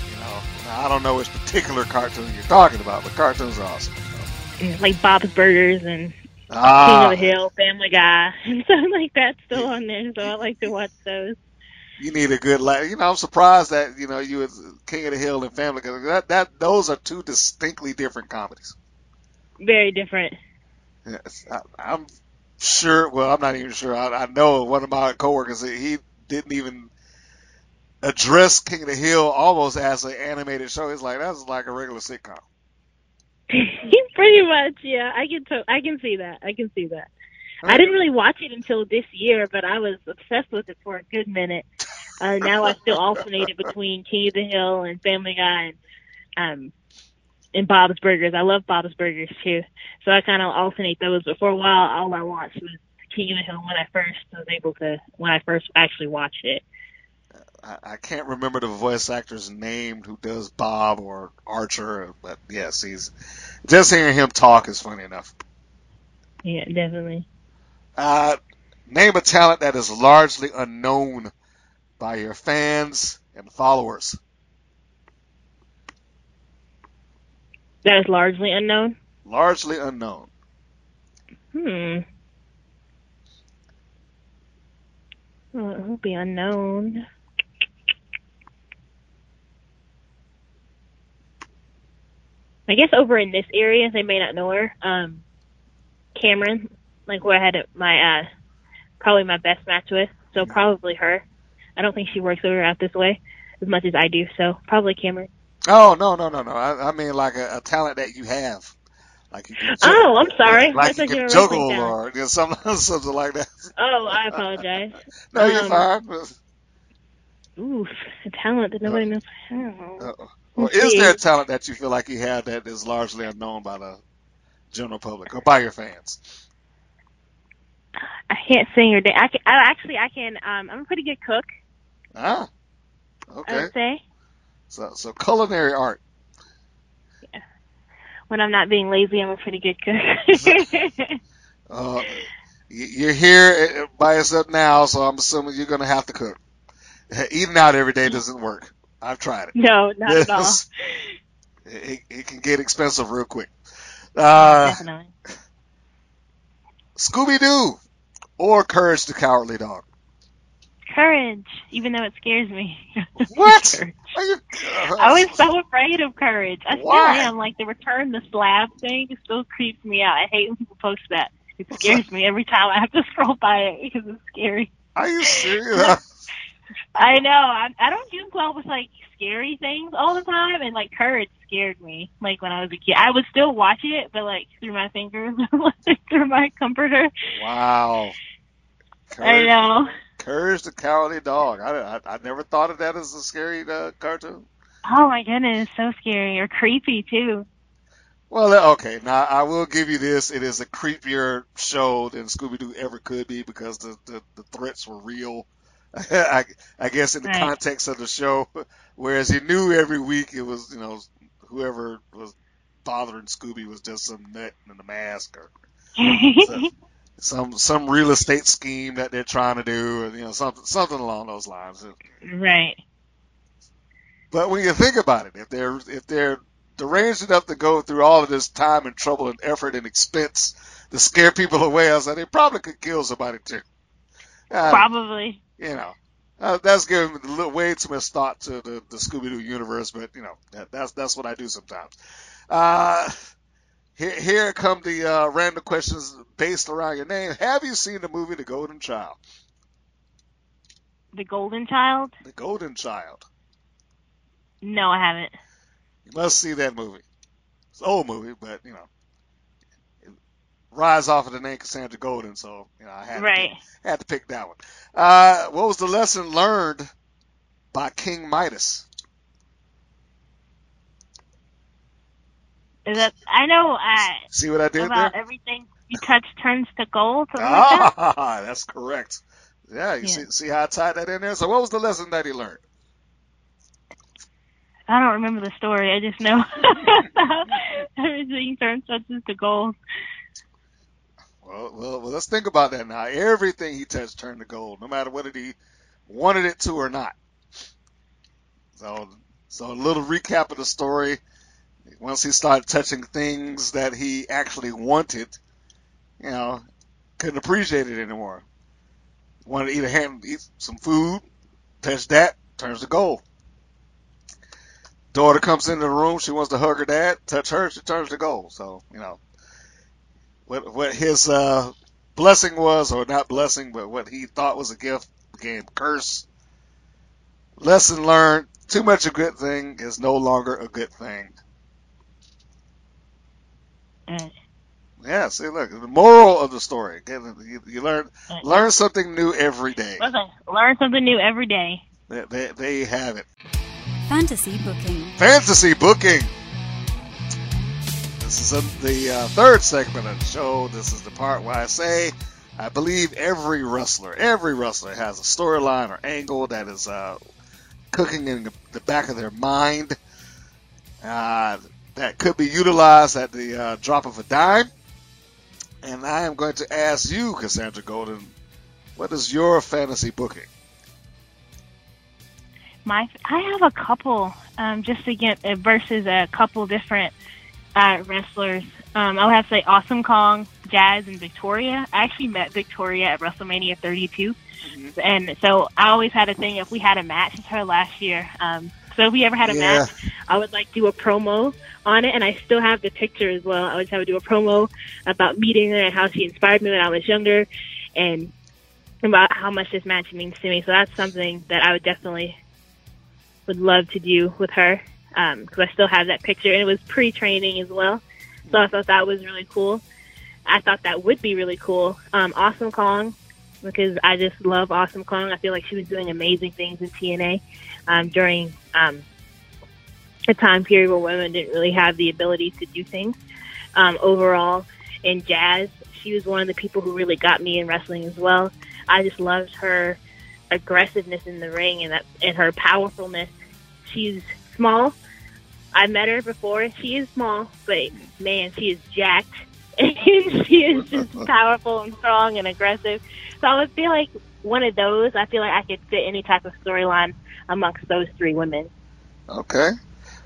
You know, I don't know which particular cartoon you're talking about, but cartoons are awesome. Like Bob's Burgers and Ah, King of the Hill, Family Guy, and stuff like that still on there. So I like to watch those. you need a good la You know, I'm surprised that you know you was King of the Hill and Family because that that those are two distinctly different comedies. Very different. Yes, I, I'm sure. Well, I'm not even sure. I, I know one of my coworkers. He didn't even address King of the Hill almost as an animated show. He's like that's like a regular sitcom. Pretty much, yeah. I can to- I can see that. I can see that. I didn't really watch it until this year, but I was obsessed with it for a good minute. Uh, now I still alternated between King of the Hill and Family Guy and um and Bob's Burgers. I love Bob's Burgers too, so I kind of alternate those. But for a while, all I watched was King of the Hill when I first was able to when I first actually watched it. I, I can't remember the voice actor's name who does Bob or Archer, but yes, he's just hearing him talk is funny enough. Yeah, definitely. Uh, name a talent that is largely unknown by your fans and followers. That is largely unknown. Largely unknown. Hmm. Well, it will be unknown. I guess over in this area, they may not know her. Um, Cameron, like where I had my uh, probably my best match with, so probably her. I don't think she works over out this way as much as I do, so probably Cameron. Oh no no no no! I, I mean like a, a talent that you have, like you can. Oh, I'm sorry. I Like you can juggle or you know, something something like that. Oh, I apologize. No, you're Um, fine. Oof, a talent that nobody knows. I don't know. Uh, or is there a talent that you feel like you have that is largely unknown by the general public or by your fans? I can't sing or dance. I can. I, actually, I can. Um, I'm a pretty good cook. Ah, I okay. would say So so culinary art. Yeah. when I'm not being lazy, I'm a pretty good cook. Uh, you're here uh, by yourself now, so I'm assuming you're gonna have to cook. Eating out every day doesn't work. I've tried it. no, not at all. It, it can get expensive real quick. Uh, Definitely. Scooby Doo or Courage the Cowardly Dog. Courage, even though it scares me. What? You? I was so afraid of courage. I still Why? am. Like the return the slab thing still creeps me out. I hate when people post that. It scares me every time I have to scroll by it because it's scary. Are you serious? I know. I, I don't do well with like scary things all the time, and like courage scared me. Like when I was a kid, I would still watch it, but like through my fingers, like through my comforter. wow. I Courage, know. Courage the Cowardly Dog. I, I, I never thought of that as a scary uh, cartoon. Oh my goodness, so scary or creepy too. Well, uh, okay. Now I will give you this. It is a creepier show than Scooby Doo ever could be because the, the, the threats were real. I, I guess in the Right. context of the show, whereas he knew every week it was you know whoever was bothering Scooby was just some nut in a mask or so- some some real estate scheme that they're trying to do, or you know something something along those lines. right. But when you think about it, if they're if they're deranged enough to go through all of this time and trouble and effort and expense to scare people away, I said they probably could kill somebody too. Uh, Probably. You know, Uh, that's giving way too much thought to the, the Scooby Doo universe, but you know that, that's that's what I do sometimes. Uh, here, here come the uh, random questions based around your name. Have you seen the movie The Golden Child? The Golden Child? The Golden Child. No, I haven't. You must see that movie. It's an old movie, but you know, rise off of the name Cassandra Golden, so you know I had Right. to pick, had to pick that one. Uh, what was the lesson learned by King Midas? Is that I know uh, See what I did about there? everything you touch turns to gold. Something like that. Ah, that's correct. Yeah, you Yeah. see see how I tied that in there. So what was the lesson that he learned? I don't remember the story. I just know everything turns touches to gold. Well, well, let's think about that now. Everything he touched turned to gold, no matter whether he wanted it to or not. So, so a little recap of the story. Once he started touching things that he actually wanted, you know, couldn't appreciate it anymore. Wanted to eat a hand, eat some food, touch that, turns to gold. Daughter comes into the room, she wants to hug her dad, touch her, she turns to gold. So, you know, what what his uh, blessing was, or not blessing, but what he thought was a gift became curse. Lesson learned: too much a good thing is no longer a good thing. Mm. Yeah, see, look, the moral of the story: you, you learn Mm. learn something new every day. Listen, learn something new every day. There, there, there you have it. Fantasy booking. Fantasy booking. This is a, the uh, third segment of the show. This is the part where I say I believe every wrestler, every wrestler has a storyline or angle that is uh, cooking in the, back of their mind uh, that could be utilized at the uh, drop of a dime. And I am going to ask you, Cassandra Golden, what is your fantasy booking? My, I have a couple, um, just to get uh, versus a couple different uh, wrestlers. Um, I would have to say Awesome Kong, Jazz, and Victoria. I actually met Victoria at WrestleMania 32, and so I always had a thing. If we had a match, with her last year. Um, so if we ever had a Yeah. match, I would like do a promo on it, and I still have the picture as well. I would have to do a promo about meeting her and how she inspired me when I was younger, and about how much this match means to me. So that's something that I would definitely would love to do with her because I still have that picture, and it was pre-training as well. So I thought that was really cool. I thought that would be really cool. Um, awesome Kong, because I just love Awesome Kong. I feel like she was doing amazing things in TNA um, during um, a time period where women didn't really have the ability to do things. Um, overall, in Jazz, she was one of the people who really got me in wrestling as well. I just loved her aggressiveness in the ring and that and her powerfulness. She's small. I met her before. She is small, but man, she is jacked. And she is just powerful and strong and aggressive. So I would feel like one of those. I feel like I could fit any type of storyline amongst those three women. Okay.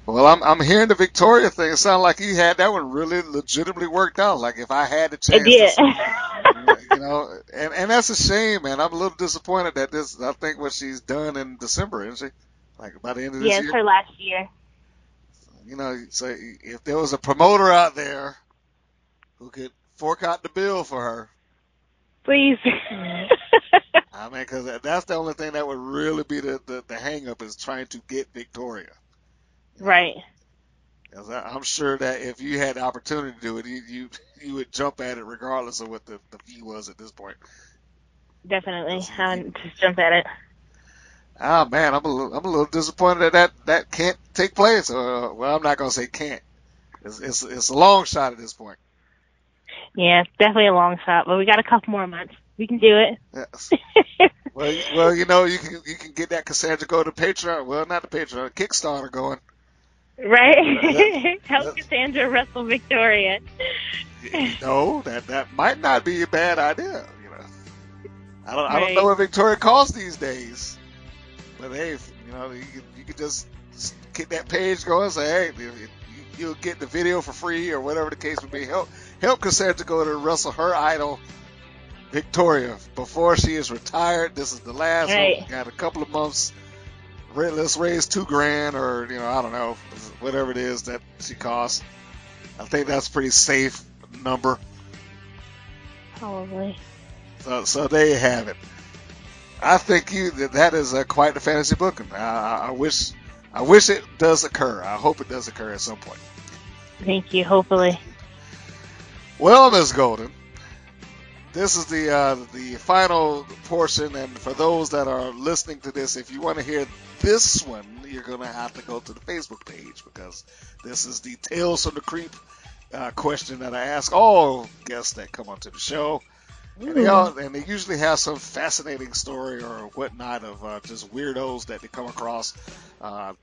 Well, I'm I'm hearing the Victoria thing. It sounds like you had that one really legitimately worked out. Like if I had the chance, It did. you know, and and that's a shame, man. I'm a little disappointed that this. I think what she's done in December, isn't she? Like by the end of this yeah, year. her last year. You know, so if there was a promoter out there who could fork out the bill for her, Please. I mean, because that's the only thing that would really be the the, the hang up is trying to get Victoria. right. I- I'm sure that if you had the opportunity to do it, you you, you would jump at it regardless of what the, the fee was at this point. Definitely. Um, just jump at it. Ah man, I'm a little, I'm a little disappointed that that, that can't take place. Uh, well, I'm not gonna say can't. It's, it's it's a long shot at this point. Yeah, it's definitely a long shot, but we got a couple more months. We can do it. Yes. well, you- well, you know, you can you can get that Cassandra go to Patreon. Well, not the Patreon, Kickstarter going. Right? Help Cassandra wrestle Victoria. No, that that might not be a bad idea. You know, I don't I don't know what Victoria calls these days, but hey, if, you know, you could, you could just get that page going. Say, hey, you, you'll get the video for free or whatever the case would be. Help help Cassandra go to wrestle her idol Victoria, before she is retired, this is the last Right. one. Got a couple of months. Let's raise two grand, or you know, I don't know, whatever it is that she costs. I think that's a pretty safe number. Probably. So, so there you have it. I think you that that is uh, quite the fantasy booking. I, I wish, I wish it does occur. I hope it does occur at some point. Thank you. Hopefully. Well, Miss Golden, this is the uh, the final portion, and for those that are listening to this, if you want to hear this one, you're going to have to go to the Facebook page because this is the Tales from the Creep uh, question that I ask all guests that come onto the show. And they, all, and they usually have some fascinating story or whatnot of uh, just weirdos that they come across, uh,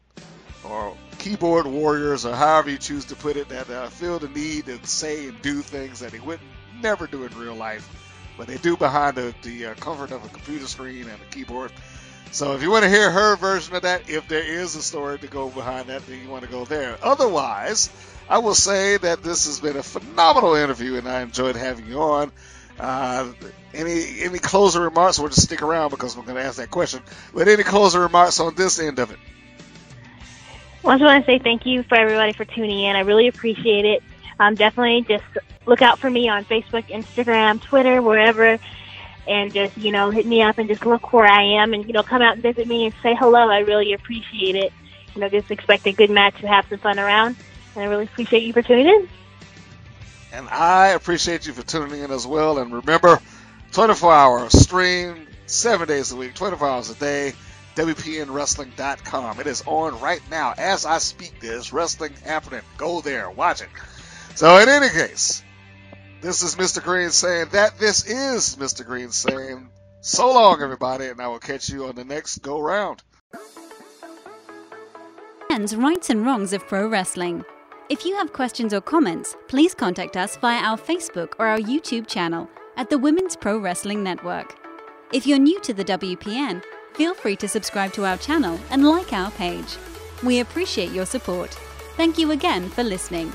or keyboard warriors, or however you choose to put it, that uh, feel the need to say and do things that they wouldn't never do in real life, but they do behind the, the uh, comfort of a computer screen and a keyboard. So if you want to hear her version of that, if there is a story to go behind that, then you want to go there. Otherwise, I will say that this has been a phenomenal interview, and I enjoyed having you on. Uh, any any closing remarks? We'll just stick around because we're going to ask that question. But any closing remarks on this end of it? Well, I just want to say thank you for everybody for tuning in. I really appreciate it. Um, definitely just look out for me on Facebook, Instagram, Twitter, wherever, and just you know hit me up and just look where I am and you know come out and visit me and say hello. I really appreciate it. You know, just expect a good match and have some fun around. And I really appreciate you for tuning in. And I appreciate you for tuning in as well. And remember, 24 hour stream, seven days a week, 24 hours a day, WPNWrestling.com. It is on right now as I speak. There's wrestling happening. Go there, watch it. So, in any case, this is Mr. Green saying that this is Mr. Green saying so long, everybody, and I will catch you on the next go round. and rights and wrongs of pro wrestling. If you have questions or comments, please contact us via our Facebook or our YouTube channel at the Women's Pro Wrestling Network. If you're new to the WPN, feel free to subscribe to our channel and like our page. We appreciate your support. Thank you again for listening.